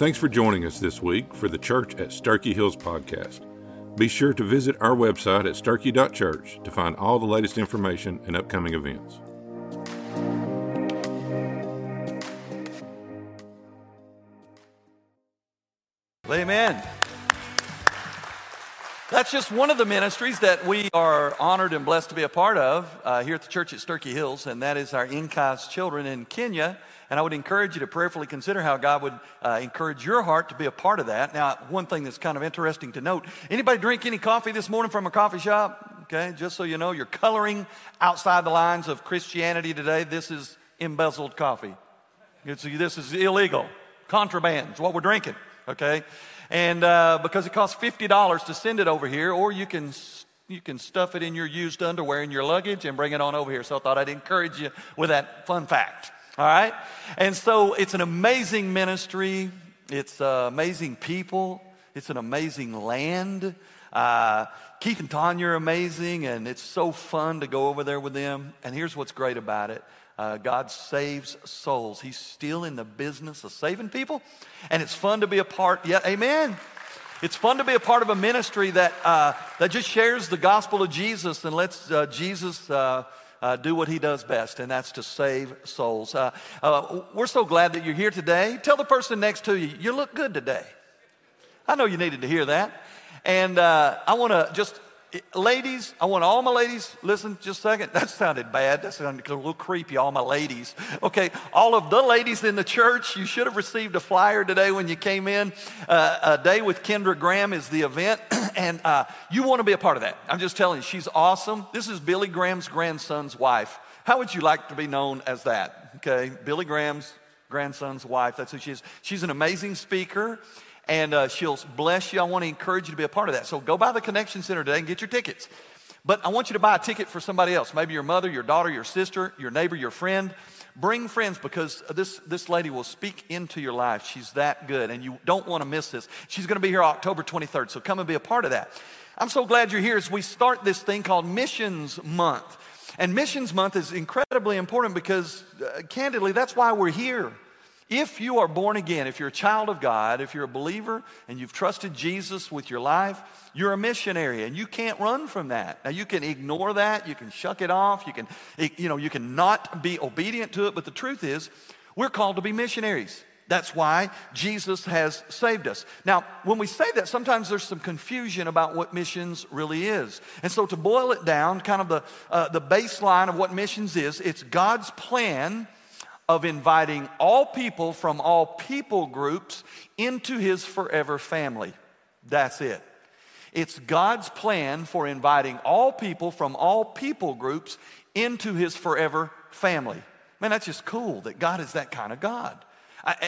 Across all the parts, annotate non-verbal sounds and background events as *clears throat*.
Thanks for joining us this week for the Church at Sterchi Hills podcast. Be sure to visit our website at sterchi.church to find all the latest information and upcoming events. Amen. That's just one of the ministries that we are honored and blessed to be a part of uh, here at the church at Sterchi Hills, and that is our INCAS children in Kenya. And I would encourage you to prayerfully consider how God would uh, encourage your heart to be a part of that. Now, one thing that's kind of interesting to note anybody drink any coffee this morning from a coffee shop? Okay, just so you know, you're coloring outside the lines of Christianity today. This is embezzled coffee. It's, this is illegal. Contraband is what we're drinking, okay? And uh, because it costs $50 to send it over here, or you can you can stuff it in your used underwear in your luggage and bring it on over here. So I thought I'd encourage you with that fun fact. All right? And so it's an amazing ministry, it's uh, amazing people, it's an amazing land. Uh, Keith and Tanya are amazing, and it's so fun to go over there with them. And here's what's great about it uh, God saves souls. He's still in the business of saving people, and it's fun to be a part. Yeah, amen. It's fun to be a part of a ministry that uh, that just shares the gospel of Jesus and lets uh, Jesus. Uh, do what he does best, and that's to save souls. Uh, uh, we're so glad that you're here today. Tell the person next to you, you look good today. I know you needed to hear that. And uh, I want to just ladies, I want all my ladies, listen just a second. *laughs* That sounded bad. That sounded a little creepy, all my ladies. Okay, all of the ladies in the church, you should have received a flyer today when you came in. Uh, a Day with Kendra Graham is the event, *clears throat* and uh, you want to be a part of that. I'm just telling you, she's awesome. This is Billy Graham's grandson's wife. How would you like to be known as that? Okay, Billy Graham's grandson's wife. That's who she is. She's an amazing speaker and uh, she'll bless you. I want to encourage you to be a part of that. So go by the Connection Center today and get your tickets. But I want you to buy a ticket for somebody else, maybe your mother, your daughter, your sister, your neighbor, your friend. Bring friends because this, this lady will speak into your life. She's that good, and you don't want to miss this. She's going to be here October 23rd, so come and be a part of that. I'm so glad you're here as we start this thing called Missions Month. And Missions Month is incredibly important because, uh, candidly, that's why we're here. If you are born again, if you're a child of God, if you're a believer and you've trusted Jesus with your life, you're a missionary and you can't run from that. Now you can ignore that, you can shuck it off, you can you know, you can not be obedient to it, but the truth is we're called to be missionaries. That's why Jesus has saved us. Now, when we say that, sometimes there's some confusion about what missions really is. And so, to boil it down, kind of the, uh, the baseline of what missions is, it's God's plan of inviting all people from all people groups into his forever family. That's it. It's God's plan for inviting all people from all people groups into his forever family. Man, that's just cool that God is that kind of God.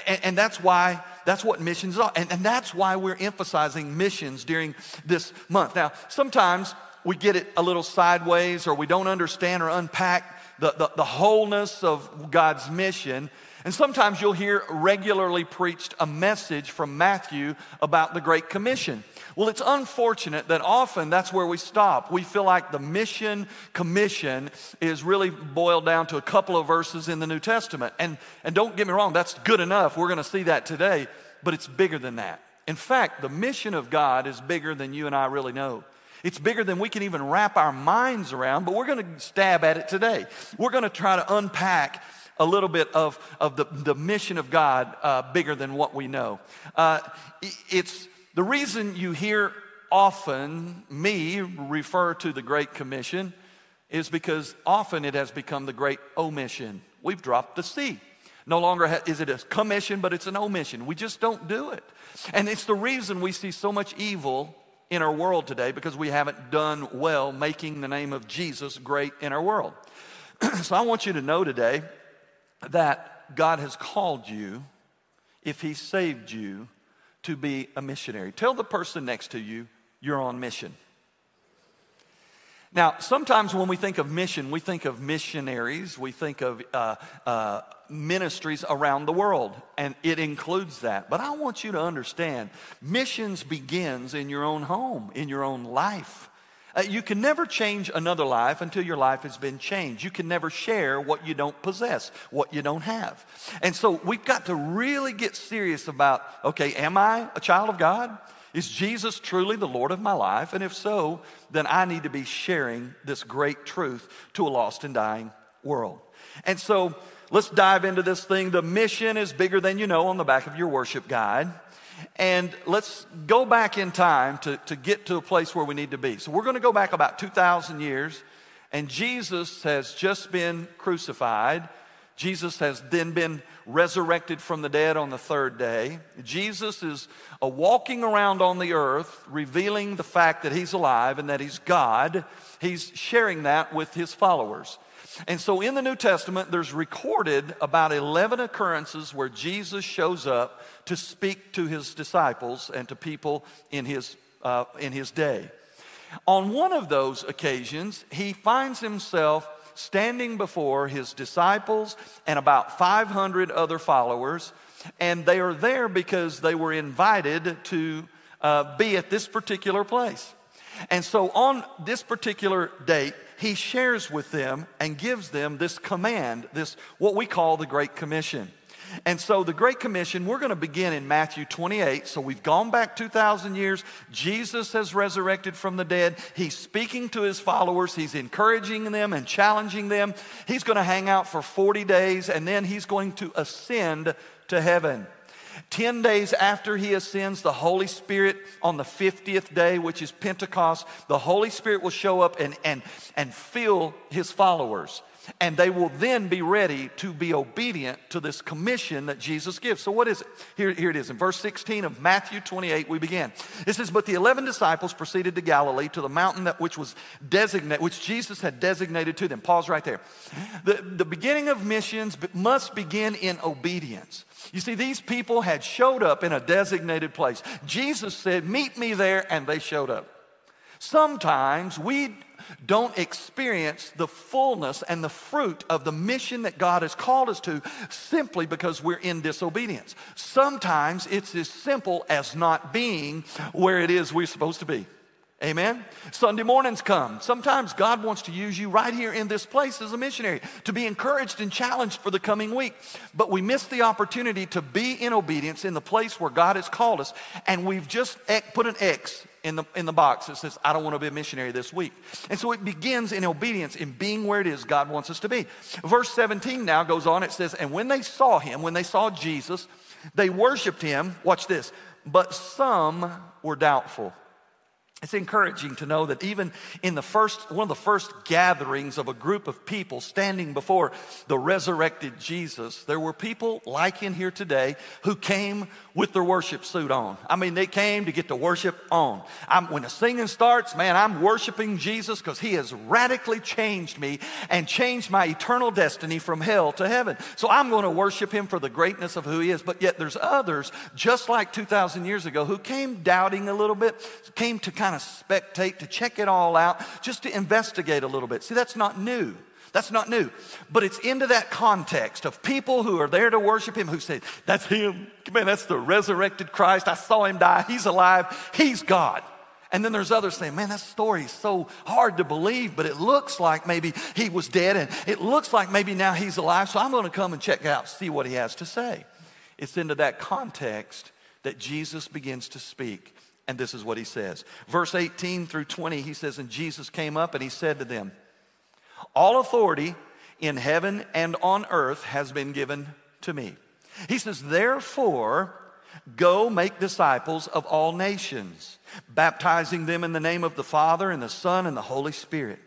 and, that's why, that's what missions are. And, and that's why we're emphasizing missions during this month. Now, sometimes we get it a little sideways or we don't understand or unpack the, the, the wholeness of God's mission. And sometimes you'll hear regularly preached a message from Matthew about the Great Commission. Well, it's unfortunate that often that's where we stop. We feel like the mission commission is really boiled down to a couple of verses in the New Testament. And, and don't get me wrong, that's good enough. We're going to see that today, but it's bigger than that. In fact, the mission of God is bigger than you and I really know. It's bigger than we can even wrap our minds around, but we're going to stab at it today. We're going to try to unpack a little bit of, of the, the mission of God uh, bigger than what we know. Uh, it's the reason you hear often me refer to the Great Commission is because often it has become the Great Omission. We've dropped the C. No longer is it a commission, but it's an omission. We just don't do it. And it's the reason we see so much evil in our world today because we haven't done well making the name of Jesus great in our world. *clears throat* so I want you to know today that God has called you, if He saved you, to be a missionary. Tell the person next to you, you're on mission. Now, sometimes when we think of mission, we think of missionaries, we think of uh, uh, ministries around the world, and it includes that. But I want you to understand missions begins in your own home, in your own life. Uh, you can never change another life until your life has been changed. You can never share what you don't possess, what you don't have. And so we've got to really get serious about okay, am I a child of God? Is Jesus truly the Lord of my life? And if so, then I need to be sharing this great truth to a lost and dying world. And so let's dive into this thing. The mission is bigger than you know on the back of your worship guide. And let's go back in time to, to get to a place where we need to be. So we're going to go back about 2,000 years, and Jesus has just been crucified. Jesus has then been resurrected from the dead on the third day. Jesus is a walking around on the earth, revealing the fact that he's alive and that he's God. He's sharing that with his followers. And so in the New Testament, there's recorded about 11 occurrences where Jesus shows up to speak to his disciples and to people in his, uh, in his day. On one of those occasions, he finds himself standing before his disciples and about 500 other followers, and they are there because they were invited to uh, be at this particular place. And so on this particular date, he shares with them and gives them this command, this what we call the Great Commission. And so the Great Commission, we're going to begin in Matthew 28. So we've gone back 2,000 years. Jesus has resurrected from the dead. He's speaking to his followers, he's encouraging them and challenging them. He's going to hang out for 40 days and then he's going to ascend to heaven. 10 days after he ascends, the Holy Spirit on the 50th day, which is Pentecost, the Holy Spirit will show up and, and, and fill his followers. And they will then be ready to be obedient to this commission that Jesus gives. So, what is it? Here, here it is. In verse 16 of Matthew 28, we begin. It says, But the 11 disciples proceeded to Galilee to the mountain that which was designated, which Jesus had designated to them. Pause right there. The, the beginning of missions must begin in obedience. You see, these people had showed up in a designated place. Jesus said, Meet me there, and they showed up. Sometimes we don't experience the fullness and the fruit of the mission that God has called us to simply because we're in disobedience. Sometimes it's as simple as not being where it is we're supposed to be. Amen. Sunday mornings come. Sometimes God wants to use you right here in this place as a missionary to be encouraged and challenged for the coming week. But we miss the opportunity to be in obedience in the place where God has called us, and we've just put an X in the, in the box that says, I don't want to be a missionary this week. And so it begins in obedience, in being where it is God wants us to be. Verse 17 now goes on, it says, And when they saw him, when they saw Jesus, they worshiped him. Watch this. But some were doubtful. It's encouraging to know that even in the first, one of the first gatherings of a group of people standing before the resurrected Jesus, there were people like in here today who came with their worship suit on. I mean, they came to get the worship on. I'm, when the singing starts, man, I'm worshiping Jesus because he has radically changed me and changed my eternal destiny from hell to heaven. So I'm going to worship him for the greatness of who he is. But yet there's others, just like 2,000 years ago, who came doubting a little bit, came to kind kind of spectate, to check it all out, just to investigate a little bit. See, that's not new. That's not new. But it's into that context of people who are there to worship him who say, That's him. Man, that's the resurrected Christ. I saw him die. He's alive. He's God. And then there's others saying, man, that story is so hard to believe, but it looks like maybe he was dead and it looks like maybe now he's alive. So I'm going to come and check out, see what he has to say. It's into that context that Jesus begins to speak. And this is what he says. Verse 18 through 20, he says, And Jesus came up and he said to them, All authority in heaven and on earth has been given to me. He says, Therefore, go make disciples of all nations, baptizing them in the name of the Father and the Son and the Holy Spirit,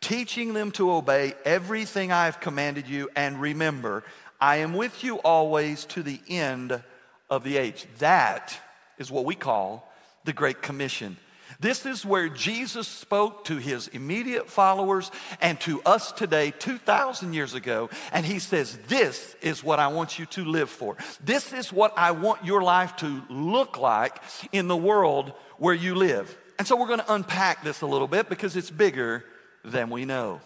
teaching them to obey everything I have commanded you, and remember, I am with you always to the end of the age. That is what we call the Great Commission. This is where Jesus spoke to his immediate followers and to us today, 2,000 years ago. And he says, This is what I want you to live for. This is what I want your life to look like in the world where you live. And so we're going to unpack this a little bit because it's bigger than we know.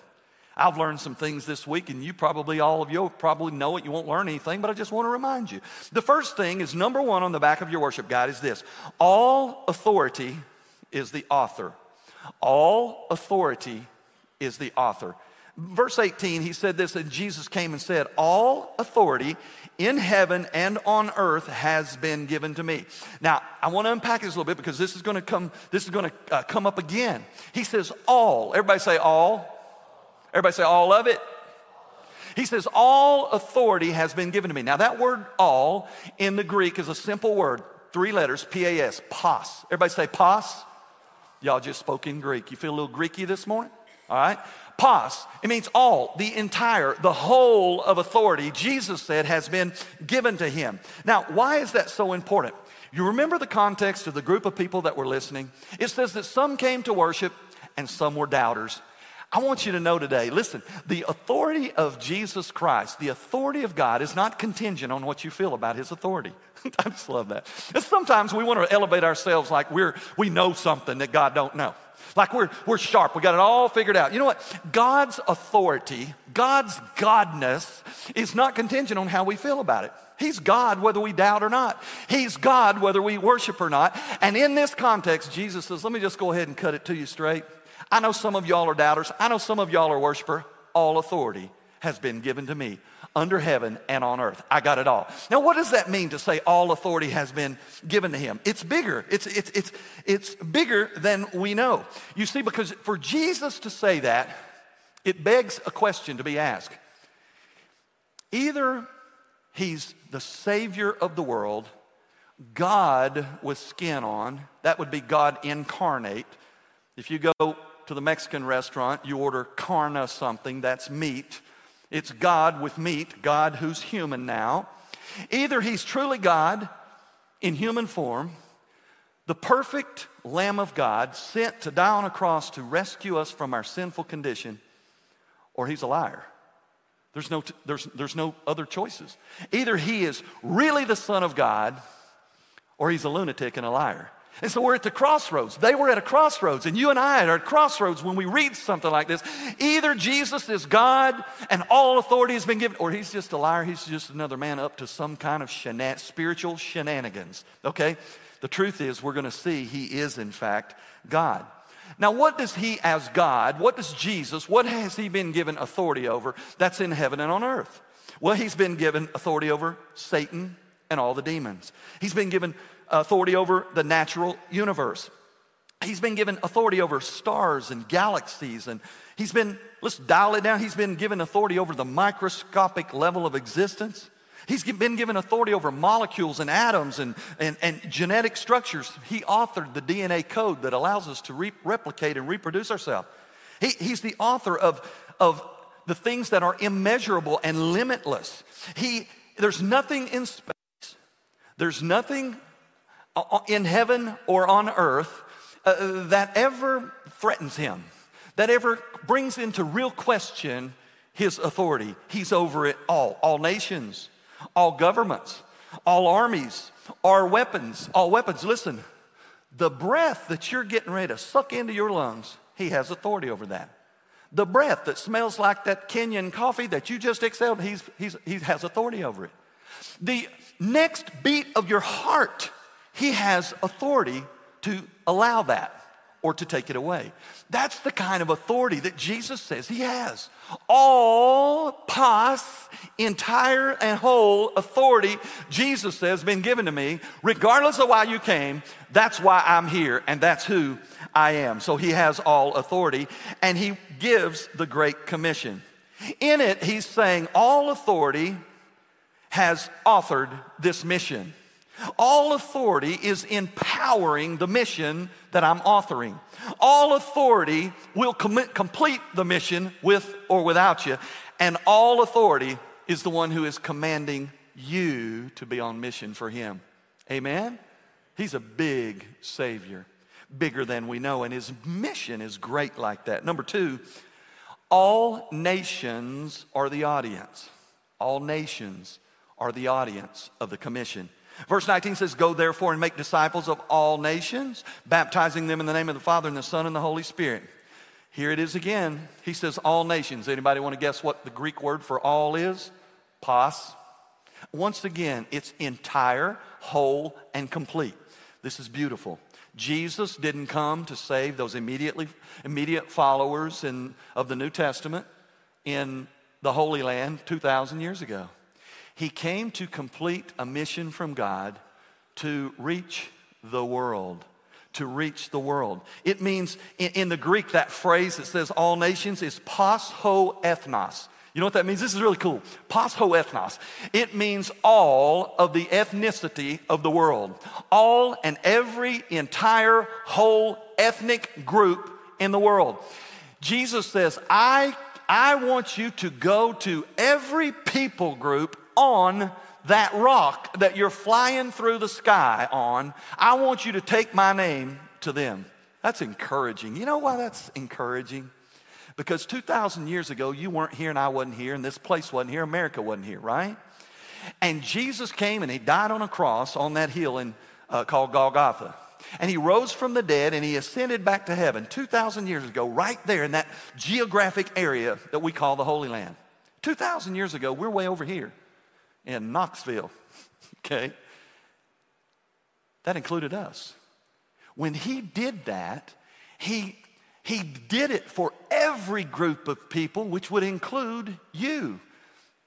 I've learned some things this week, and you probably, all of you probably know it. You won't learn anything, but I just want to remind you. The first thing is number one on the back of your worship guide is this all authority is the author. All authority is the author. Verse 18, he said this, and Jesus came and said, All authority in heaven and on earth has been given to me. Now, I want to unpack this a little bit because this is going to come, this is going to uh, come up again. He says, All. Everybody say all. Everybody say all of it. He says, All authority has been given to me. Now, that word all in the Greek is a simple word, three letters, P A S, pos. Everybody say pos. Y'all just spoke in Greek. You feel a little Greeky this morning? All right? Pos, it means all, the entire, the whole of authority, Jesus said, has been given to him. Now, why is that so important? You remember the context of the group of people that were listening? It says that some came to worship and some were doubters. I want you to know today listen, the authority of Jesus Christ, the authority of God, is not contingent on what you feel about his authority. *laughs* I just love that. And sometimes we want to elevate ourselves like we're, we know something that God don't know. Like we're, we're sharp, we got it all figured out. You know what? God's authority, God's godness is not contingent on how we feel about it. He's God whether we doubt or not. He's God whether we worship or not. And in this context, Jesus says, let me just go ahead and cut it to you straight. I know some of y'all are doubters. I know some of y'all are worshiper. All authority has been given to me under heaven and on earth. I got it all. Now, what does that mean to say all authority has been given to him? It's bigger. It's, it's, it's, it's bigger than we know. You see, because for Jesus to say that, it begs a question to be asked. Either he's the Savior of the world, God with skin on, that would be God incarnate. If you go to the Mexican restaurant, you order carne something, that's meat. It's God with meat, God who's human now. Either he's truly God in human form, the perfect Lamb of God sent to die on a cross to rescue us from our sinful condition, or he's a liar. There's no, there's, there's no other choices. Either he is really the Son of God, or he's a lunatic and a liar. And so we're at the crossroads. They were at a crossroads, and you and I are at crossroads when we read something like this. Either Jesus is God and all authority has been given, or he's just a liar. He's just another man up to some kind of spiritual shenanigans. Okay? The truth is, we're going to see he is, in fact, God. Now, what does he, as God, what does Jesus, what has he been given authority over that's in heaven and on earth? Well, he's been given authority over Satan and all the demons. He's been given authority over the natural universe. He's been given authority over stars and galaxies, and he's been, let's dial it down, he's been given authority over the microscopic level of existence. He's been given authority over molecules and atoms and, and, and genetic structures. He authored the DNA code that allows us to re- replicate and reproduce ourselves. He, he's the author of, of the things that are immeasurable and limitless. He, there's nothing in space, there's nothing in heaven or on earth uh, that ever threatens him, that ever brings into real question his authority. He's over it all, all nations, all governments, all armies, all weapons, all weapons. Listen, the breath that you're getting ready to suck into your lungs, he has authority over that. The breath that smells like that Kenyan coffee that you just exhaled, he's, he's, he has authority over it. The next beat of your heart, he has authority to allow that or to take it away. That's the kind of authority that Jesus says he has. All pos, entire and whole authority, Jesus says, been given to me, regardless of why you came. That's why I'm here, and that's who I am. So he has all authority, and he gives the Great Commission. In it, he's saying, All authority has authored this mission. All authority is empowering the mission that I'm authoring. All authority will com- complete the mission with or without you. And all authority is the one who is commanding you to be on mission for Him. Amen? He's a big Savior, bigger than we know, and His mission is great like that. Number two, all nations are the audience. All nations are the audience of the commission. Verse 19 says, Go therefore and make disciples of all nations, baptizing them in the name of the Father and the Son and the Holy Spirit. Here it is again. He says, All nations. Anybody want to guess what the Greek word for all is? Pos. Once again, it's entire, whole, and complete. This is beautiful. Jesus didn't come to save those immediately, immediate followers in, of the New Testament in the Holy Land 2,000 years ago. He came to complete a mission from God to reach the world. To reach the world. It means, in, in the Greek, that phrase that says all nations is pos ho ethnos. You know what that means? This is really cool. Pos ho ethnos. It means all of the ethnicity of the world. All and every entire whole ethnic group in the world. Jesus says, I, I want you to go to every people group on that rock that you're flying through the sky on, I want you to take my name to them. That's encouraging. You know why that's encouraging? Because 2,000 years ago, you weren't here and I wasn't here, and this place wasn't here, America wasn't here, right? And Jesus came and he died on a cross on that hill in, uh, called Golgotha. And he rose from the dead and he ascended back to heaven 2,000 years ago, right there in that geographic area that we call the Holy Land. 2,000 years ago, we're way over here in Knoxville. *laughs* okay? That included us. When he did that, he, he did it for every group of people, which would include you.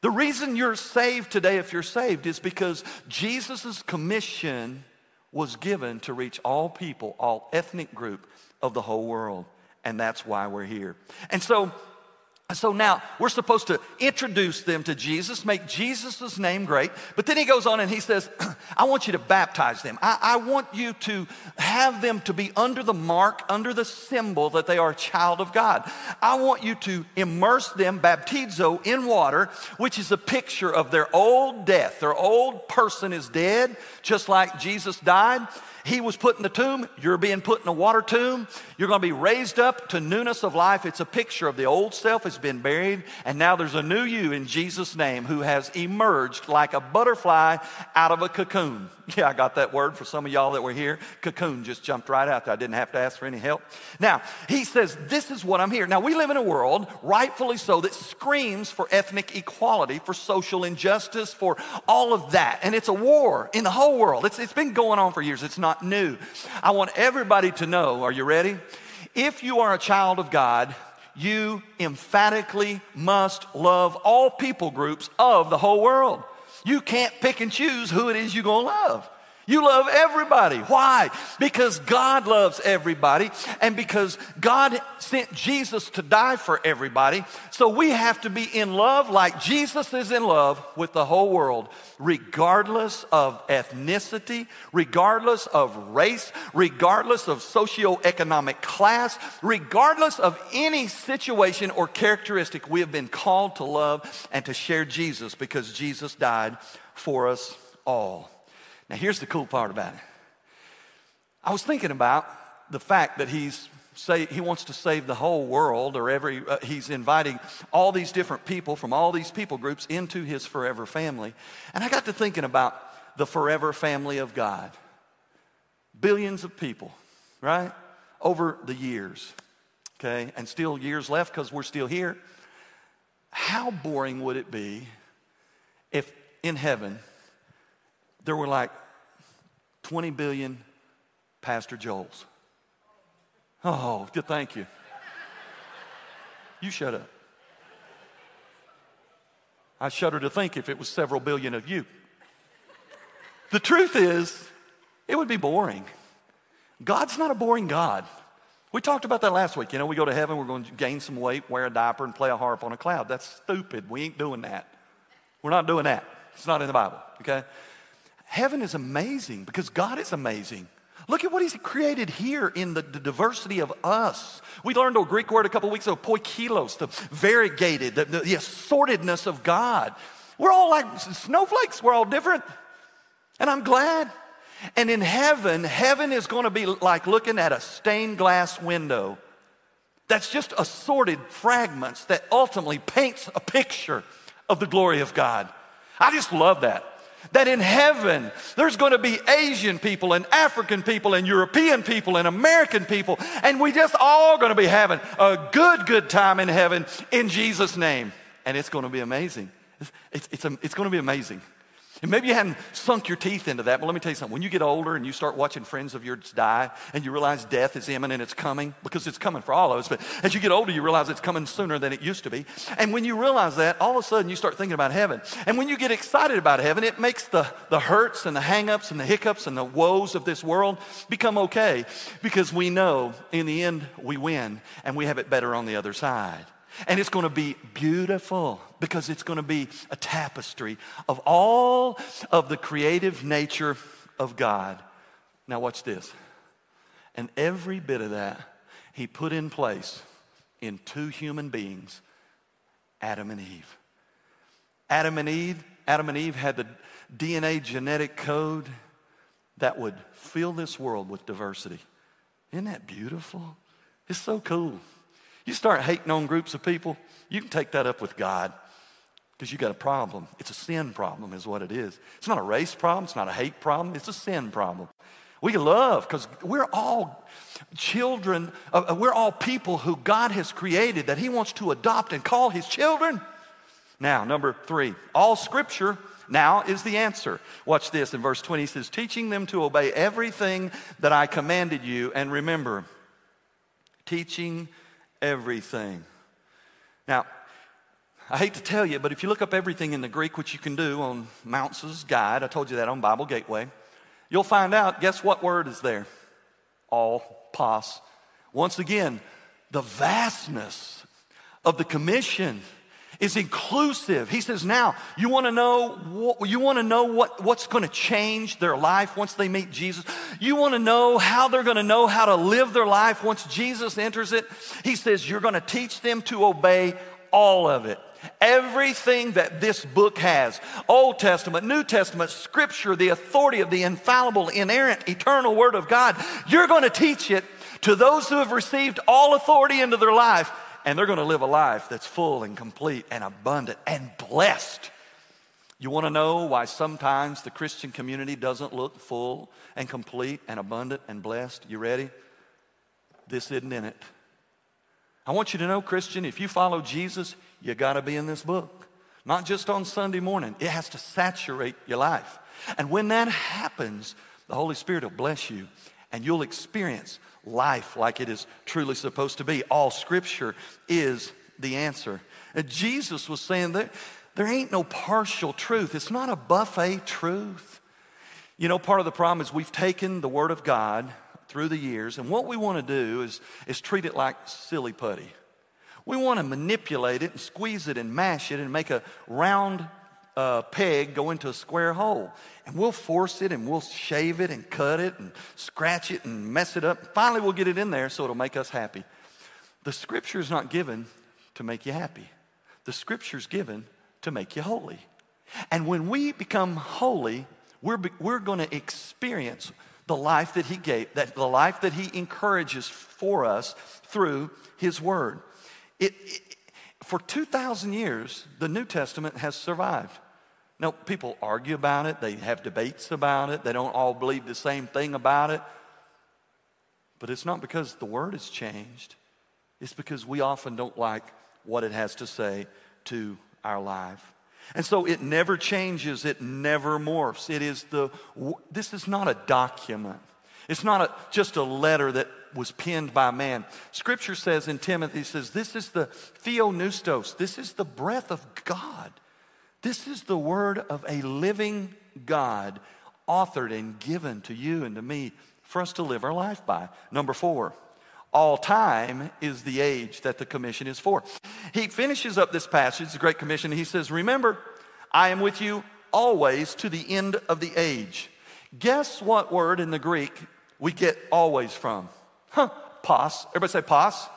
The reason you're saved today, if you're saved, is because Jesus' commission was given to reach all people, all ethnic group of the whole world. And that's why we're here. And so so now we're supposed to introduce them to Jesus, make Jesus' name great. But then he goes on and he says, *clears throat* I want you to baptize them. I, I, want you to have them to be under the mark, under the symbol that they are a child of God. I want you to immerse them, baptizo, in water, which is a picture of their old death. Their old person is dead, just like Jesus died. He was put in the tomb. You're being put in a water tomb. You're going to be raised up to newness of life. It's a picture of the old self has been buried, and now there's a new you in Jesus' name who has emerged like a butterfly out of a cocoon. *laughs* Yeah, I got that word for some of y'all that were here. Cocoon just jumped right out there. I didn't have to ask for any help. Now, he says, This is what I'm here. Now, we live in a world, rightfully so, that screams for ethnic equality, for social injustice, for all of that. And it's a war in the whole world. It's, it's been going on for years, it's not new. I want everybody to know are you ready? If you are a child of God, you emphatically must love all people groups of the whole world. You can't pick and choose who it is you're going to love. You love everybody. Why? Because God loves everybody and because God sent Jesus to die for everybody. So we have to be in love like Jesus is in love with the whole world, regardless of ethnicity, regardless of race, regardless of socioeconomic class, regardless of any situation or characteristic. We have been called to love and to share Jesus because Jesus died for us all. Now, here's the cool part about it. I was thinking about the fact that he's say he wants to save the whole world or every uh, he's inviting all these different people from all these people groups into his forever family. And i got to thinking about the forever family of god. Billions of people right? Over the years okay? And still years left because we're still here. How boring would it be if in heaven there were like 20 billion Pastor Joels. Oh, thank you. You shut up. I shudder to think if it was several billion of you. The truth is, it would be boring. God's not a boring God. We talked about that last week. You know, we go to heaven, we're going to gain some weight, wear a diaper, and play a harp on a cloud. That's stupid. We ain't doing that. We're not doing that. It's not in the Bible, okay? Heaven is amazing because God is amazing. Look at what he's created here in the, the, diversity of us. We learned a Greek word a couple weeks ago, poikilos, the variegated, the, the, the assortedness of God. We're all like snowflakes, we're all different. And I'm glad. And in heaven, heaven is going to be like looking at a stained glass window that's just assorted fragments that ultimately paints a picture of the glory of God. I just love that that in heaven there's going to be Asian people and African people and European people and American people, and we just all going to be having a good, good time in heaven in Jesus' name. And it's going to be amazing. It's, it's, it's, it's going to be amazing. And maybe you hadn't sunk your teeth into that, but let me tell you something. When you get older and you start watching friends of yours die and you realize death is imminent, it's coming, because it's coming for all of us, but as you get older, you realize it's coming sooner than it used to be. And when you realize that, all of a sudden you start thinking about heaven. And when you get excited about heaven, it makes the, the hurts and the hangups and the hiccups and the woes of this world become okay because we know in the end we win and we have it better on the other side. And it's going to be beautiful because it's going to be a tapestry of all of the creative nature of God. Now, watch this. And every bit of that he put in place in two human beings, Adam and Eve. Adam and Eve, Adam and Eve had the DNA genetic code that would fill this world with diversity. Isn't that beautiful? It's so cool. You start hating on groups of people, you can take that up with God because you got a problem. It's a sin problem, is what it is. It's not a race problem, it's not a hate problem, it's a sin problem. We love because we're all children, uh, we're all people who God has created that He wants to adopt and call His children. Now, number three, all scripture now is the answer. Watch this in verse 20 he says, teaching them to obey everything that I commanded you, and remember, teaching everything. Now, I hate to tell you, but if you look up everything in the Greek, which you can do on Mounce's Guide, I told you that on Bible Gateway, you'll find out guess what word is there? All, pos. Once again, the vastness of the commission is inclusive. He says, now you want to know what, you want to know what, what's going to change their life once they meet Jesus. You want to know how they're going to know how to live their life once Jesus enters it. He says, you're going to teach them to obey all of it. Everything that this book has Old Testament, New Testament, Scripture, the authority of the infallible, inerrant, eternal Word of God, you're going to teach it to those who have received all authority into their life and they're going to live a life that's full and complete and abundant and blessed. You want to know why sometimes the Christian community doesn't look full and complete and abundant and blessed? You ready? This isn't in it. I want you to know, Christian, if you follow Jesus, you got to be in this book. Not just on Sunday morning, it has to saturate your life. And when that happens, the Holy Spirit will bless you and you'll experience life like it is truly supposed to be. All scripture is the answer. And Jesus was saying that there ain't no partial truth, it's not a buffet truth. You know, part of the problem is we've taken the Word of God through the years, and what we want to do is, is treat it like silly putty. We want to manipulate it and squeeze it and mash it and make a round uh, peg go into a square hole. And we'll force it and we'll shave it and cut it and scratch it and mess it up. Finally, we'll get it in there so it'll make us happy. The scripture is not given to make you happy, the scripture is given to make you holy. And when we become holy, we're, we're going to experience the life that He gave, that the life that He encourages for us through His Word. It, it, for 2,000 years, the New Testament has survived. Now, people argue about it, they have debates about it, they don't all believe the same thing about it. But it's not because the word has changed, it's because we often don't like what it has to say to our life. And so it never changes, it never morphs. It is the, this is not a document. It's not a, just a letter that was penned by man. Scripture says in Timothy, says, this is the theopneustos, this is the breath of God. This is the word of a living God, authored and given to you and to me for us to live our life by. Number four, all time is the age that the commission is for. He finishes up this passage, the Great Commission, he says, Remember, I am with you always to the end of the age. Guess what word in the Greek we get always from? Huh, pos. Everybody say pos.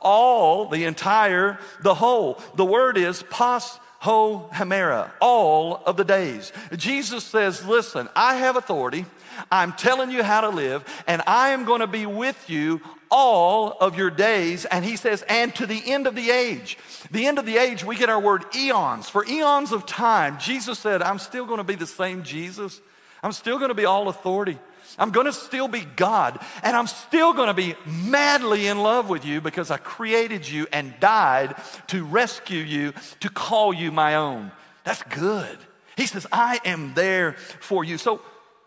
All, the entire, the whole. The word is pos ho hemera, all of the days. Jesus says, Listen, I have authority. I'm telling you how to live, and I am going to be with you all of your days. And he says, and to the end of the age. The end of the age, we get our word eons. For eons of time, Jesus said, I'm still going to be the same Jesus. I'm still going to be all authority. I'm going to still be God, and I'm still going to be madly in love with you because I created you and died to rescue you, to call you my own. That's good. He says, I am there for you. So,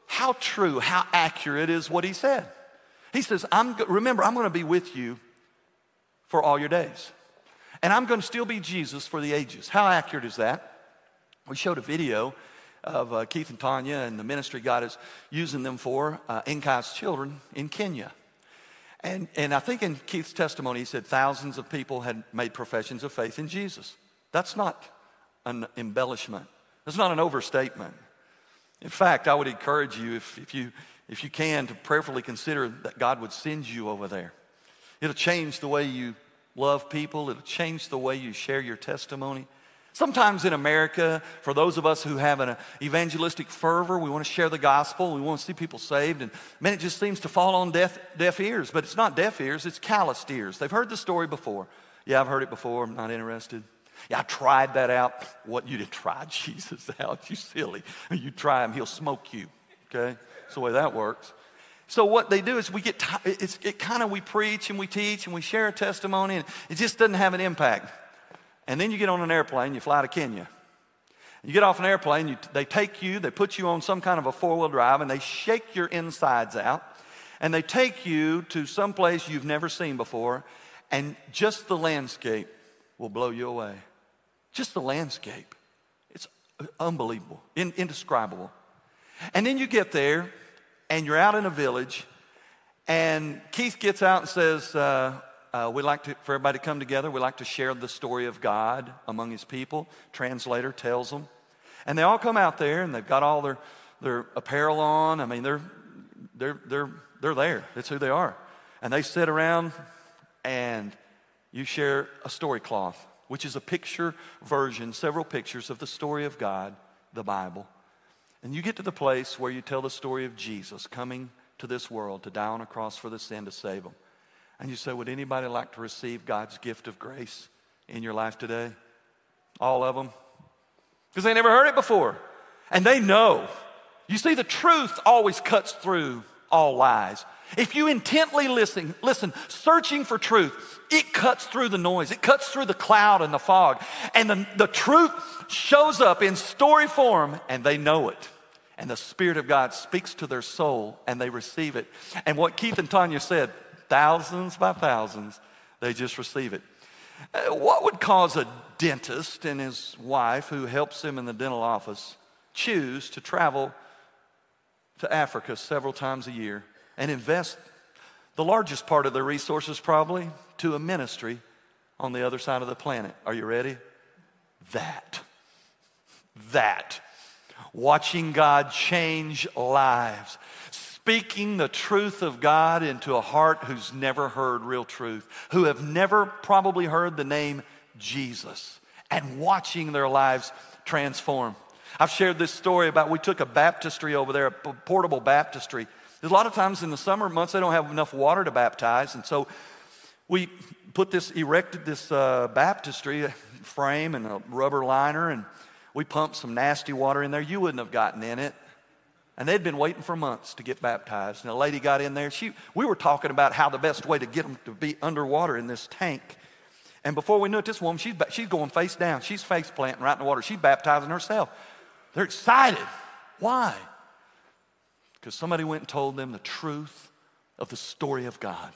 how true, how accurate is what he said? He says, I'm, remember, I'm going to be with you for all your days. And I'm going to still be Jesus for the ages. How accurate is that? We showed a video of uh, Keith and Tanya and the ministry God is using them for, uh, Nkai's children in Kenya. And, and I think in Keith's testimony, he said thousands of people had made professions of faith in Jesus. That's not an embellishment, that's not an overstatement. In fact, I would encourage you, if, if, you, if you can, to prayerfully consider that God would send you over there. It'll change the way you love people, it'll change the way you share your testimony. Sometimes in America, for those of us who have an evangelistic fervor, we want to share the gospel, we want to see people saved, and man, it just seems to fall on deaf, deaf ears. But it's not deaf ears, it's calloused ears. They've heard the story before. Yeah, I've heard it before, I'm not interested. Yeah, I tried that out. What, you didn't try *laughs* Jesus out, you silly. You try him, he'll smoke you, okay? That's the way that works. So what they do is we get, t- it's, it kind of, we preach and we teach and we share a testimony, and it just doesn't have an impact. And then you get on an airplane, you fly to Kenya. You get off an airplane, you, they take you, they put you on some kind of a four wheel drive, and they shake your insides out. And they take you to some place you've never seen before, and just the landscape will blow you away. Just the landscape. It's unbelievable, in, indescribable. And then you get there, and you're out in a village, and Keith gets out and says, uh, uh, we like to, for everybody to come together. We like to share the story of God among His people. Translator tells them, and they all come out there, and they've got all their their apparel on. I mean, they're they're they're they're there. That's who they are, and they sit around, and you share a story cloth, which is a picture version, several pictures of the story of God, the Bible, and you get to the place where you tell the story of Jesus coming to this world to die on a cross for the sin to save them. And you say, Would anybody like to receive God's gift of grace in your life today? All of them? Because they never heard it before. And they know. You see, the truth always cuts through all lies. If you intently listen, listen, searching for truth, it cuts through the noise. It cuts through the cloud and the fog. And the, the truth shows up in story form, and they know it. And the Spirit of God speaks to their soul, and they receive it. And what Keith and Tanya said, thousands by thousands, they just receive it. Uh, what would cause a dentist and his wife, who helps him in the dental office, choose to travel to Africa several times a year and invest the largest part of their resources, probably, to a ministry on the other side of the planet? Are you ready? That. That. Watching God change lives speaking the truth of God into a heart who's never heard real truth, who have never probably heard the name Jesus, and watching their lives transform. I've shared this story about we took a baptistry over there, a portable baptistry. There's a lot of times in the summer months, they don't have enough water to baptize, and so we put this, erected this uh, baptistry frame and a rubber liner, and we pumped some nasty water in there. You wouldn't have gotten in it. And they'd been waiting for months to get baptized. And a lady got in there. She, we were talking about how the best way to get them to be underwater in this tank. And before we knew it, this woman, she's, she's going face down. She's face planting right in the water. She's baptizing herself. They're excited. Why? Because somebody went and told them the truth of the story of God.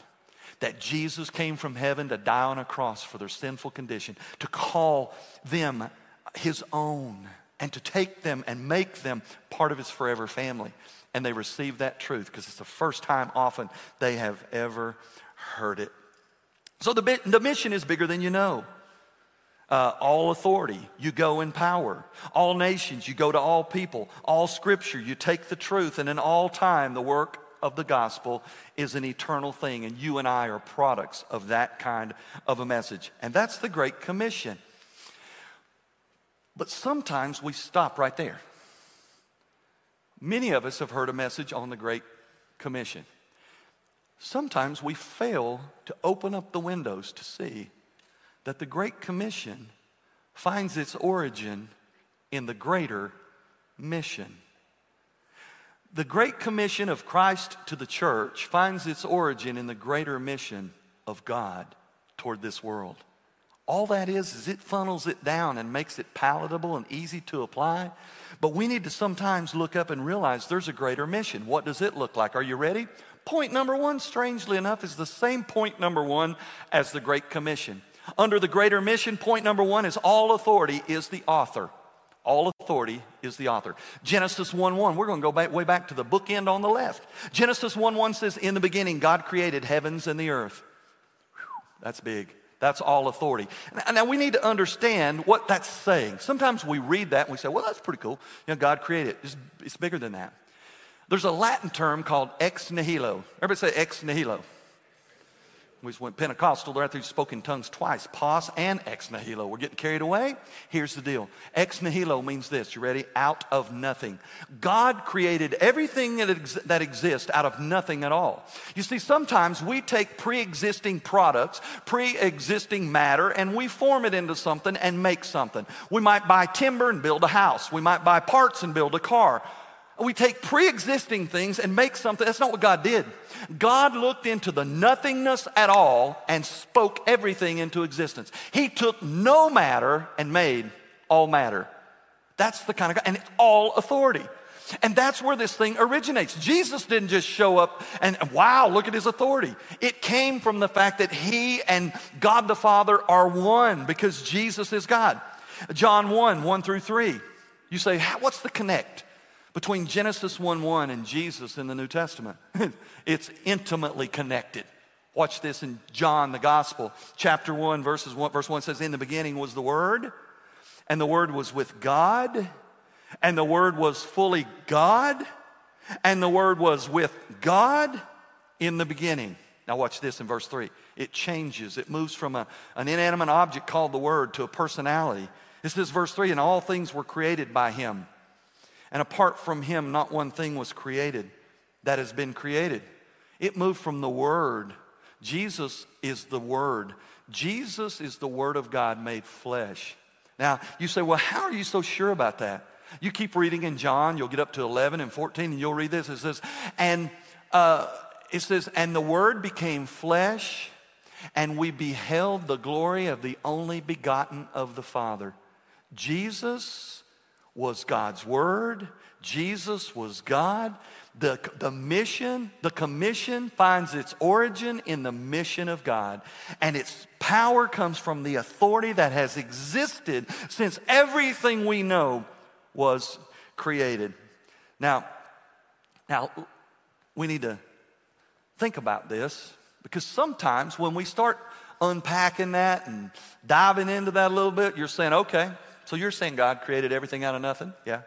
That Jesus came from heaven to die on a cross for their sinful condition, to call them his own and to take them and make them part of his forever family. And they receive that truth because it's the first time often they have ever heard it. So the, the mission is bigger than you know. Uh, all authority, you go in power. All nations, you go to all people. All scripture, you take the truth. And in all time, the work of the gospel is an eternal thing. And you and I are products of that kind of a message. And that's the Great Commission. But sometimes we stop right there. Many of us have heard a message on the Great Commission. Sometimes we fail to open up the windows to see that the Great Commission finds its origin in the greater mission. The Great Commission of Christ to the church finds its origin in the greater mission of God toward this world. All that is, is it funnels it down and makes it palatable and easy to apply. But we need to sometimes look up and realize there's a greater mission. What does it look like? Are you ready? Point number one, strangely enough, is the same point number one as the Great Commission. Under the greater mission, point number one is all authority is the author. All authority is the author. Genesis 1 1, we're going to go back, way back to the bookend on the left. Genesis 1 1 says, In the beginning, God created heavens and the earth. Whew, that's big. That's all authority. Now, we need to understand what that's saying. Sometimes we read that and we say, well, that's pretty cool. You know, God created it. It's, it's bigger than that. There's a Latin term called ex nihilo. Everybody say ex nihilo. We went Pentecostal, they're after spoke in tongues twice, pos and ex nihilo. We're getting carried away. Here's the deal. Ex nihilo means this. You ready? Out of nothing. God created everything that, ex- that exists out of nothing at all. You see, sometimes we take pre-existing products, pre-existing matter, and we form it into something and make something. We might buy timber and build a house. We might buy parts and build a car. We take pre existing things and make something. That's not what God did. God looked into the nothingness at all and spoke everything into existence. He took no matter and made all matter. That's the kind of God, and it's all authority. And that's where this thing originates. Jesus didn't just show up and wow, look at his authority. It came from the fact that he and God the Father are one because Jesus is God. John 1 1 through 3. You say, what's the connect? Between Genesis 1 1 and Jesus in the New Testament. *laughs* it's intimately connected. Watch this in John, the Gospel, chapter 1, verses 1, verse 1 says, In the beginning was the Word, and the Word was with God, and the Word was fully God, and the Word was with God in the beginning. Now, watch this in verse 3. It changes, it moves from a, an inanimate object called the Word to a personality. This is verse 3 and all things were created by Him and apart from him, not one thing was created that has been created. It moved from the Word. Jesus is the Word. Jesus is the Word of God made flesh. Now, you say, well, how are you so sure about that? You keep reading in John, you'll get up to 11 and 14, and you'll read this. It says, and uh, it says, and the Word became flesh, and we beheld the glory of the only begotten of the Father. Jesus was God's word. Jesus was God. The, the mission, the commission finds its origin in the mission of God. And its power comes from the authority that has existed since everything we know was created. Now, now we need to think about this because sometimes when we start unpacking that and diving into that a little bit, you're saying, okay, so you're saying God created everything out of nothing? Yeah.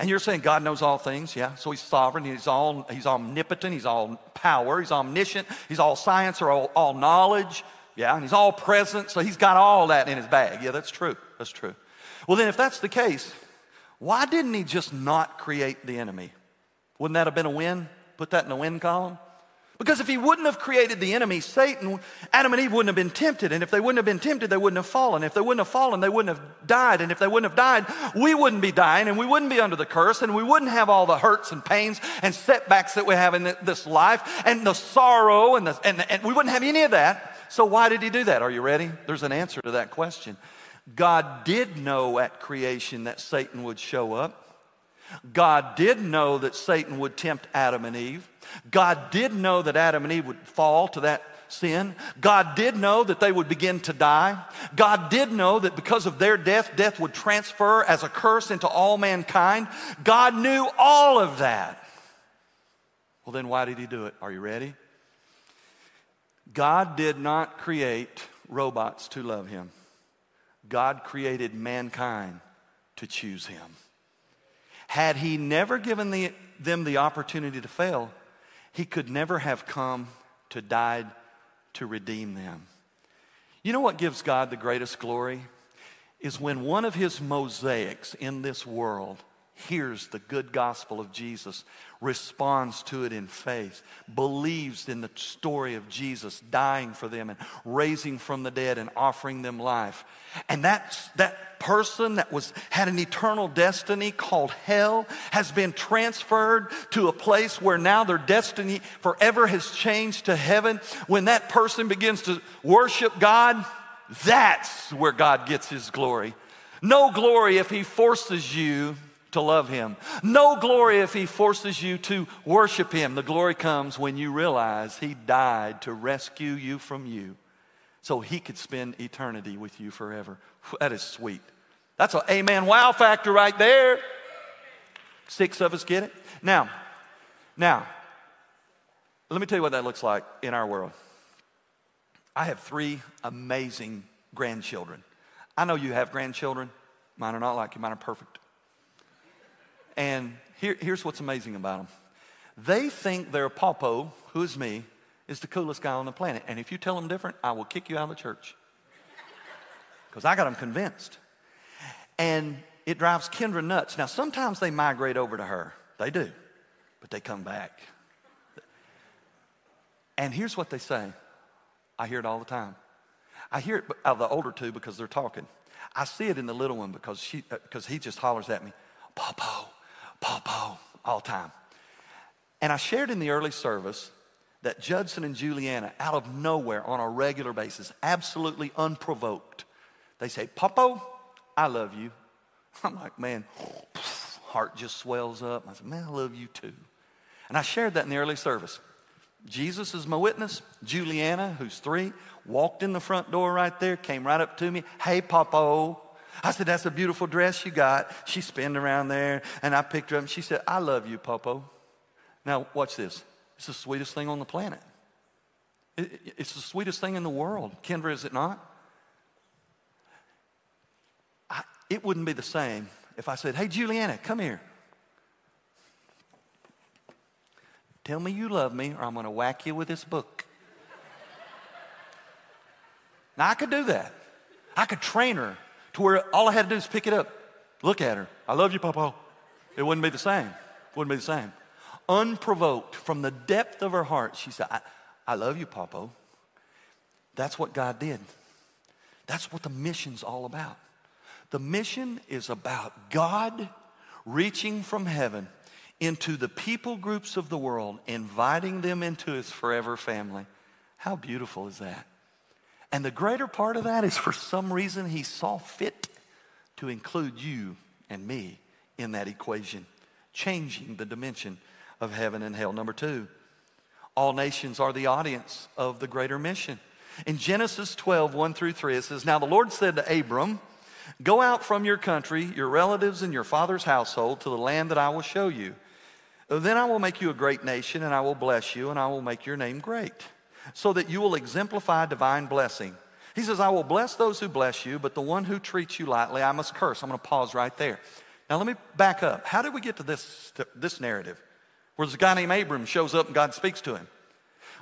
And you're saying God knows all things, yeah? So he's sovereign, he's all he's omnipotent, he's all power, he's omniscient, he's all science or all, all knowledge, yeah, and he's all present, so he's got all that in his bag. Yeah, that's true. That's true. Well, then if that's the case, why didn't he just not create the enemy? Wouldn't that have been a win? Put that in the win column? Because if he wouldn't have created the enemy, Satan, Adam and Eve wouldn't have been tempted. And if they wouldn't have been tempted, they wouldn't have fallen. If they wouldn't have fallen, they wouldn't have died. And if they wouldn't have died, we wouldn't be dying and we wouldn't be under the curse and we wouldn't have all the hurts and pains and setbacks that we have in this life and the sorrow and, the, and, and we wouldn't have any of that. So why did he do that? Are you ready? There's an answer to that question. God did know at creation that Satan would show up. God did know that Satan would tempt Adam and Eve. God did know that Adam and Eve would fall to that sin. God did know that they would begin to die. God did know that because of their death, death would transfer as a curse into all mankind. God knew all of that. Well, then why did he do it? Are you ready? God did not create robots to love him. God created mankind to choose him. Had he never given the, them the opportunity to fail, he could never have come to die to redeem them. You know what gives God the greatest glory? Is when one of his mosaics in this world hears the good gospel of Jesus, responds to it in faith, believes in the story of Jesus dying for them and raising from the dead and offering them life. And that's, that person that was, had an eternal destiny called hell has been transferred to a place where now their destiny forever has changed to heaven. When that person begins to worship God, That's where God gets his glory. No glory if he forces you to love him. No glory if he forces you to worship him. The glory comes when you realize he died to rescue you from you so he could spend eternity with you forever. That is sweet. That's an amen wow factor right there. Six of us get it. Now, now, let me tell you what that looks like in our world. I have three amazing grandchildren. I know you have grandchildren. Mine are not like you, mine are perfect. And here, here's what's amazing about them they think their popo, who is me, is the coolest guy on the planet. And if you tell them different, I will kick you out of the church. Because I got them convinced. And it drives Kendra nuts. Now, sometimes they migrate over to her. They do. But they come back. And here's what they say I hear it all the time. I hear it out of the older two because they're talking. I see it in the little one because, she, because uh, he just hollers at me, Popo, Oh, Popo, all time. And I shared in the early service that Judson and Juliana, out of nowhere on a regular basis, absolutely unprovoked, they say, Popo, I love you. *laughs* I'm like, man, *sighs* heart just swells up. I said, man, I love you too. And I shared that in the early service. Jesus is my witness. Juliana, who's three, walked in the front door right there, came right up to me. Hey, Popo. I said, That's a beautiful dress you got. She spinned around there, and I picked her up, and she said, I love you, Popo. Now, watch this. It's the sweetest thing on the planet. It's the sweetest thing in the world. Kendra, is it not? I, it wouldn't be the same if I said, Hey, Juliana, come here. Tell me you love me, or I'm going to whack you with this book. now, I could do that. I could train her to where all I had to do is pick it up, look at her. I love you, Papa. It wouldn't be the same. Wouldn't be the same. Unprovoked, from the depth of her heart, she said, I, I love you, Papa. That's what God did. That's what the mission's all about. The mission is about God reaching from heaven into the people groups of the world, inviting them into his forever family. How beautiful is that? And the greater part of that is for some reason he saw fit to include you and me in that equation, changing the dimension of heaven and hell. Number two, all nations are the audience of the greater mission. In Genesis 12, 1 through 3, it says, Now the Lord said to Abram, Go out from your country, your relatives, and your father's household to the land that I will show you. Then I will make you a great nation, and I will bless you, and I will make your name great, so that you will exemplify divine blessing. He says, I will bless those who bless you, but the one who treats you lightly, I must curse. I'm going to pause right there. Now, let me back up. How did we get to this, to this narrative? Where this guy named Abram shows up and God speaks to him.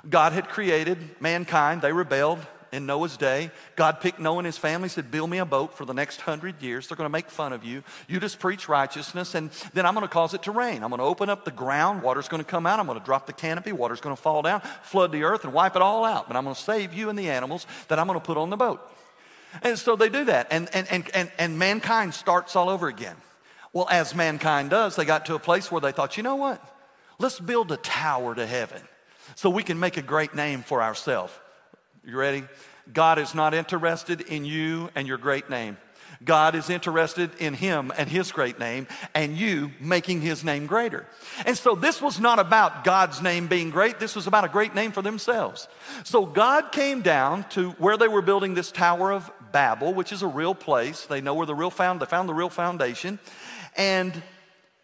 God had created mankind, they rebelled in Noah's day. God picked Noah and his family, said, Build me a boat for the next hundred years. They're going to make fun of you. You just preach righteousness, and then I'm going to cause it to rain. I'm going to open up the ground. Water's going to come out. I'm going to drop the canopy. Water's going to fall down, flood the earth, and wipe it all out. But I'm going to save you and the animals that I'm going to put on the boat. And so they do that, and, and, and, and, and mankind starts all over again. Well, as mankind does, they got to a place where they thought, you know what? Let's build a tower to heaven so we can make a great name for ourselves. You ready? God is not interested in you and your great name. God is interested in him and his great name and you making his name greater. And so this was not about God's name being great. This was about a great name for themselves. So God came down to where they were building this Tower of Babel, which is a real place. They know where the real found, they found the real foundation. And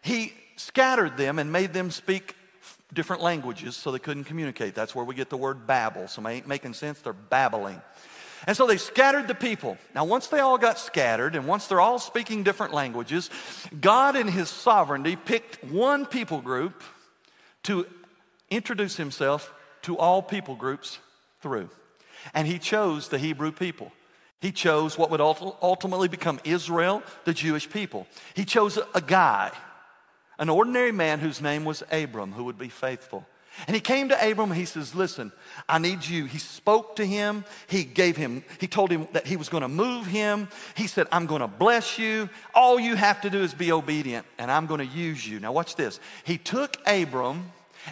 he scattered them and made them speak different languages so they couldn't communicate. That's where we get the word babble. So ain't making sense, they're babbling. And so they scattered the people. Now, once they all got scattered and once they're all speaking different languages, God in His sovereignty picked one people group to introduce Himself to all people groups through. And He chose the Hebrew people. He chose what would ultimately become Israel, the Jewish people. He chose a guy an ordinary man whose name was Abram, who would be faithful. And he came to Abram, he says, Listen, I need you. He spoke to him. He gave him, he told him that he was going to move him. He said, I'm going to bless you. All you have to do is be obedient, and I'm going to use you. Now, watch this. He took Abram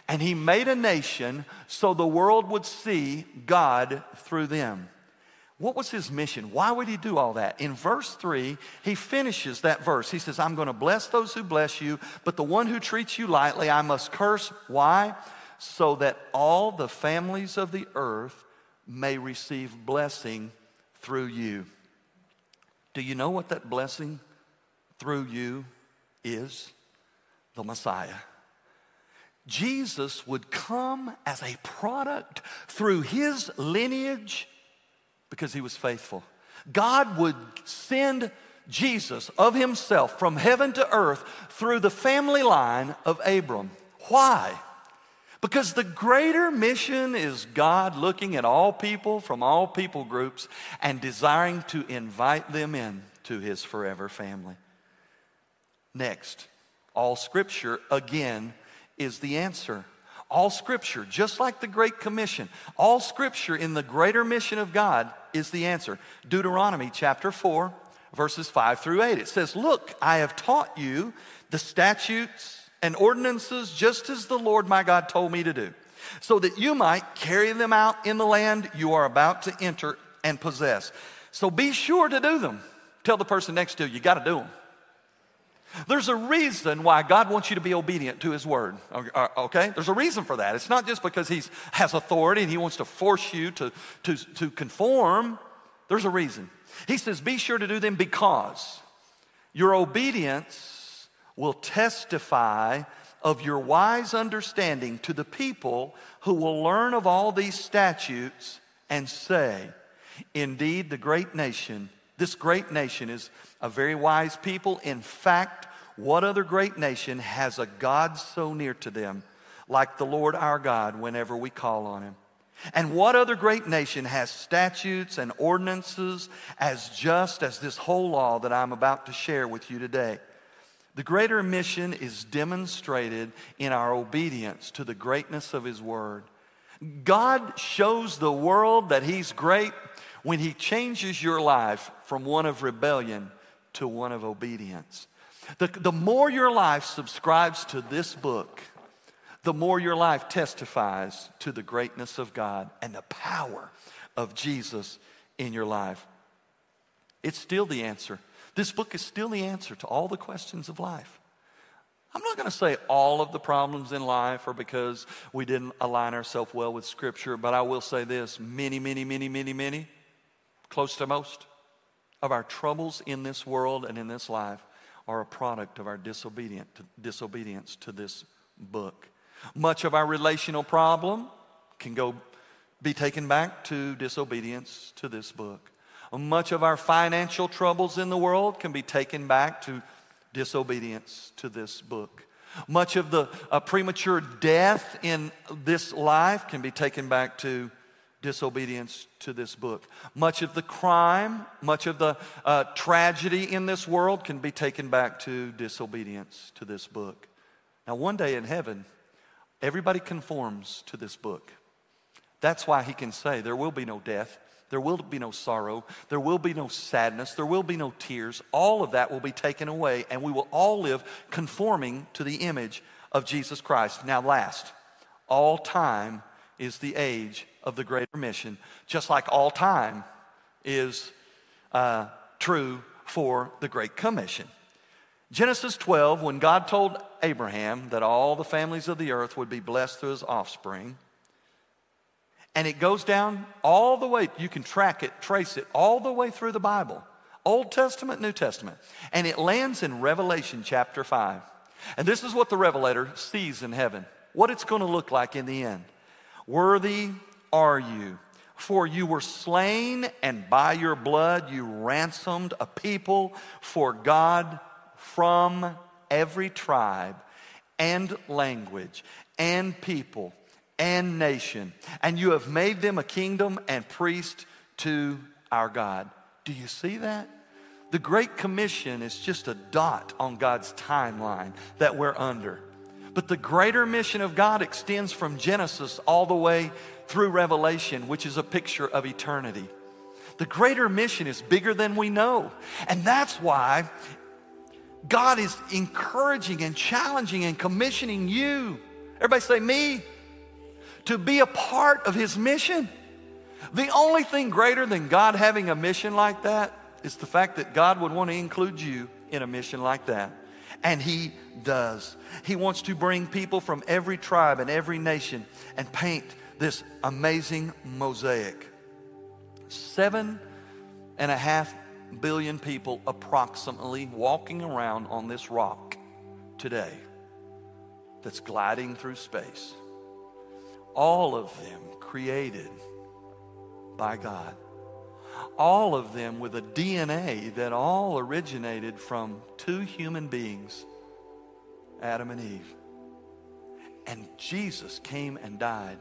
and he made a nation so the world would see God through them. What was his mission? Why would he do all that? In verse 3, he finishes that verse. He says, I'm going to bless those who bless you, but the one who treats you lightly, I must curse. Why? So that all the families of the earth may receive blessing through you. Do you know what that blessing through you is? The Messiah. Jesus would come as a product through his lineage because he was faithful. God would send Jesus of himself from heaven to earth through the family line of Abram. Why? Because the greater mission is God looking at all people from all people groups and desiring to invite them in to his forever family. Next, all scripture again is the answer. All scripture, just like the Great Commission, all scripture in the greater mission of God is the answer. Deuteronomy chapter 4, verses 5 through 8. It says, Look, I have taught you the statutes and ordinances just as the Lord my God told me to do, so that you might carry them out in the land you are about to enter and possess. So be sure to do them. Tell the person next to you, you got to do them. There's a reason why God wants you to be obedient to His word. Uh, okay? There's a reason for that. It's not just because He has authority and He wants to force you to, to, to conform. There's a reason. He says, Be sure to do them because your obedience will testify of your wise understanding to the people who will learn of all these statutes and say, Indeed, the great nation, this great nation is a very wise people. In fact, what other great nation has a God so near to them like the Lord our God whenever we call on him? And what other great nation has statutes and ordinances as just as this whole law that I'm about to share with you today? The greater mission is demonstrated in our obedience to the greatness of His Word. God shows the world that He's great when He changes your life from one of rebellion to one of obedience. The, the more your life subscribes to this book, the more your life testifies to the greatness of God and the power of Jesus in your life. It's still the answer. This book is still the answer to all the questions of life. I'm not going to say all of the problems in life are because we didn't align ourselves well with Scripture, but I will say this many, many, many, many, many, close to most, of our troubles in this world and in this life are a product of our disobedient, disobedience to this book. Much of our relational problem can go be taken back to disobedience to this book. Much of our financial troubles in the world can be taken back to disobedience to this book. Much of the uh, premature death in this life can be taken back to disobedience to this book. Much of the crime, much of the uh, tragedy in this world can be taken back to disobedience to this book. Now, one day in heaven, everybody conforms to this book. That's why he can say, There will be no death, there will be no sorrow, there will be no sadness, there will be no tears. All of that will be taken away, and we will all live conforming to the image of Jesus Christ. Now, last, all time is the age of the greater mission, just like all time is uh, true for the Great Commission. Genesis 12, when God told Abraham that all the families of the earth would be blessed through his offspring, and it goes down all the way, you can track it, trace it, all the way through the Bible Old Testament, New Testament. And it lands in Revelation chapter 5. And this is what the Revelator sees in heaven, what it's going to look like in the end. Worthy are you, for you were slain, and by your blood you ransomed a people for God from every tribe and language and people and nation, and you have made them a kingdom and priest to our God. Do you see that? The Great Commission is just a dot on God's timeline that we're under. But the greater mission of God extends from Genesis all the way through Revelation, which is a picture of eternity. The greater mission is bigger than we know. And that's why God is encouraging and challenging and commissioning you. Everybody say, me, to be a part of His mission. The only thing greater than God having a mission like that is the fact that God would want to include you in a mission like that. And He does. He wants to bring people from every tribe and every nation and paint this amazing mosaic. Seven and a half billion people approximately walking around on this rock today that's gliding through space. All of them created by God. All of them with a DNA that all originated from two human beings, Adam and Eve. And Jesus came and died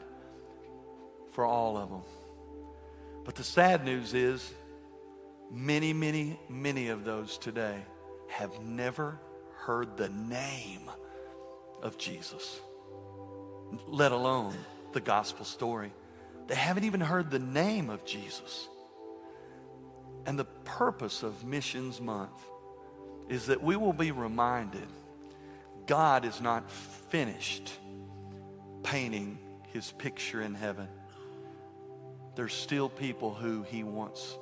for all of them. But the sad news is, many, many, many of those today have never heard the name of Jesus, let alone the gospel story. They haven't even heard the name of Jesus. And the purpose of Missions Month is that we will be reminded God is not finished painting his picture in heaven. There's still people who he wants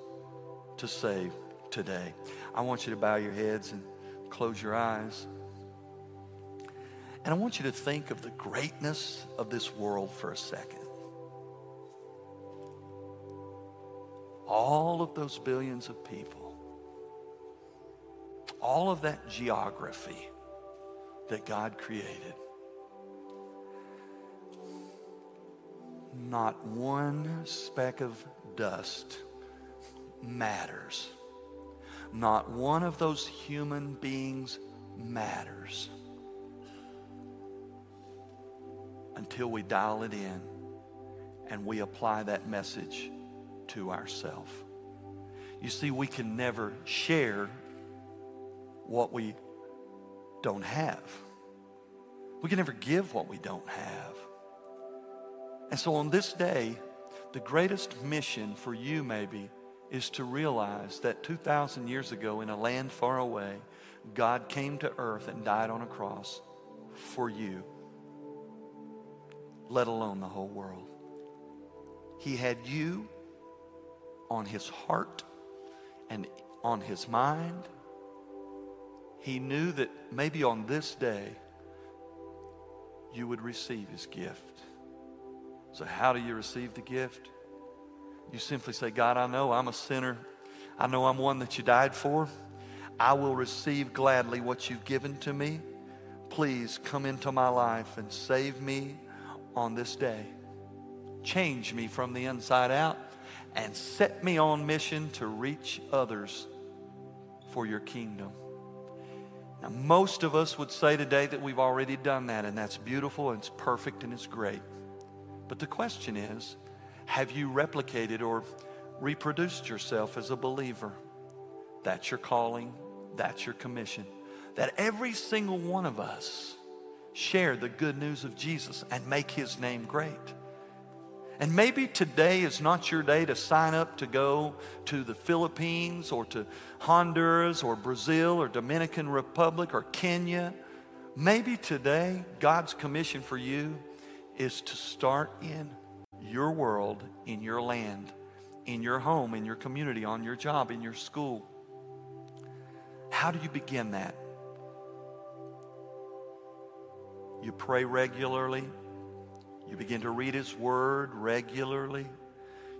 to save today. I want you to bow your heads and close your eyes. And I want you to think of the greatness of this world for a second. all of those billions of people, all of that geography that God created, not one speck of dust matters. Not one of those human beings matters until we dial it in and we apply that message to ourselves. You see, we can never share what we don't have. We can never give what we don't have. And so on this day, the greatest mission for you, maybe, is to realize that 2,000 years ago in a land far away, God came to earth and died on a cross for you, let alone the whole world. He had you on his heart and on his mind. He knew that maybe on this day you would receive his gift. So, how do you receive the gift? You simply say, God, I know I'm a sinner. I know I'm one that you died for. I will receive gladly what you've given to me. Please come into my life and save me on this day. Change me from the inside out and set me on mission to reach others for your kingdom. Now, most of us would say today that we've already done that, and that's beautiful, and it's perfect, and it's great. But the question is have you replicated or reproduced yourself as a believer? That's your calling, that's your commission. That every single one of us share the good news of Jesus and make his name great. And maybe today is not your day to sign up to go to the Philippines or to Honduras or Brazil or Dominican Republic or Kenya. Maybe today God's commission for you is to start in your world, in your land, in your home, in your community, on your job, in your school. How do you begin that? You pray regularly. You begin to read His Word regularly.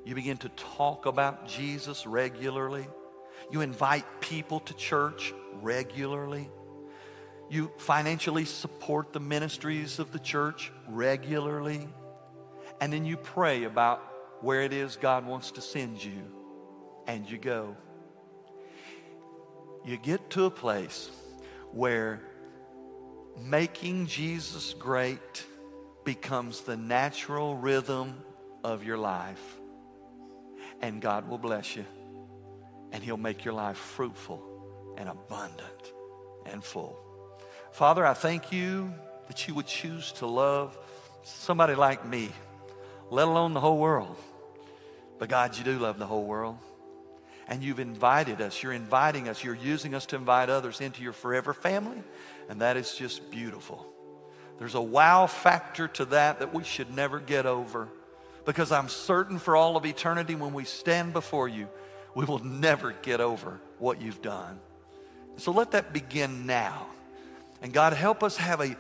You begin to talk about Jesus regularly. You invite people to church regularly. You financially support the ministries of the church regularly. And then you pray about where it is God wants to send you. And you go. You get to a place where making Jesus great becomes the natural rhythm of your life. And God will bless you. And He'll make your life fruitful and abundant and full. Father, I thank you that you would choose to love somebody like me, let alone the whole world. But God, you do love the whole world. And you've invited us. You're inviting us. You're using us to invite others into your forever family. And that is just beautiful. There's a wow factor to that that we should never get over. because I'm certain for all of eternity when we stand before you, we will never get over what you've done. So let that begin now. And God, help us have a,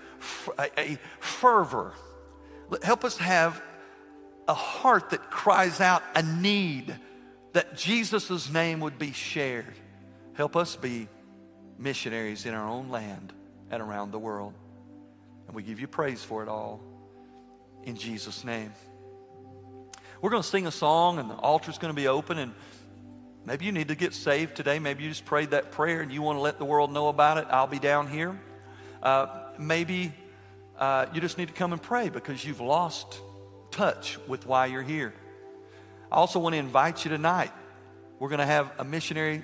a, fervor. Help us have a heart that cries out a need that Jesus' name would be shared. Help us be missionaries in our own land and around the world. And we give you praise for it all in Jesus' name. We're going to sing a song, and the altar's going to be open. And maybe you need to get saved today. Maybe you just prayed that prayer and you want to let the world know about it. I'll be down here. Uh, maybe uh, you just need to come and pray because you've lost touch with why you're here. I also want to invite you tonight. We're going to have a missionary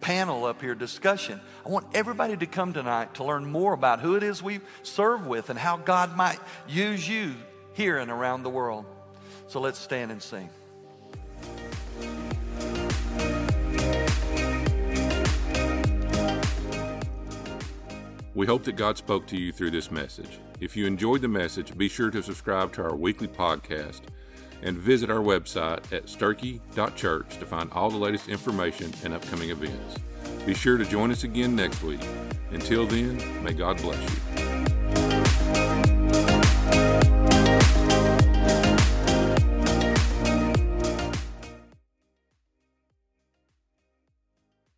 panel up here discussion. I want everybody to come tonight to learn more about who it is we serve with and how God might use you here and around the world. So let's stand and sing. We hope that God spoke to you through this message. If you enjoyed the message, be sure to subscribe to our weekly podcast and visit our website at sterchi.church to find all the latest information and upcoming events. Be sure to join us again next week. Until then, may God bless you.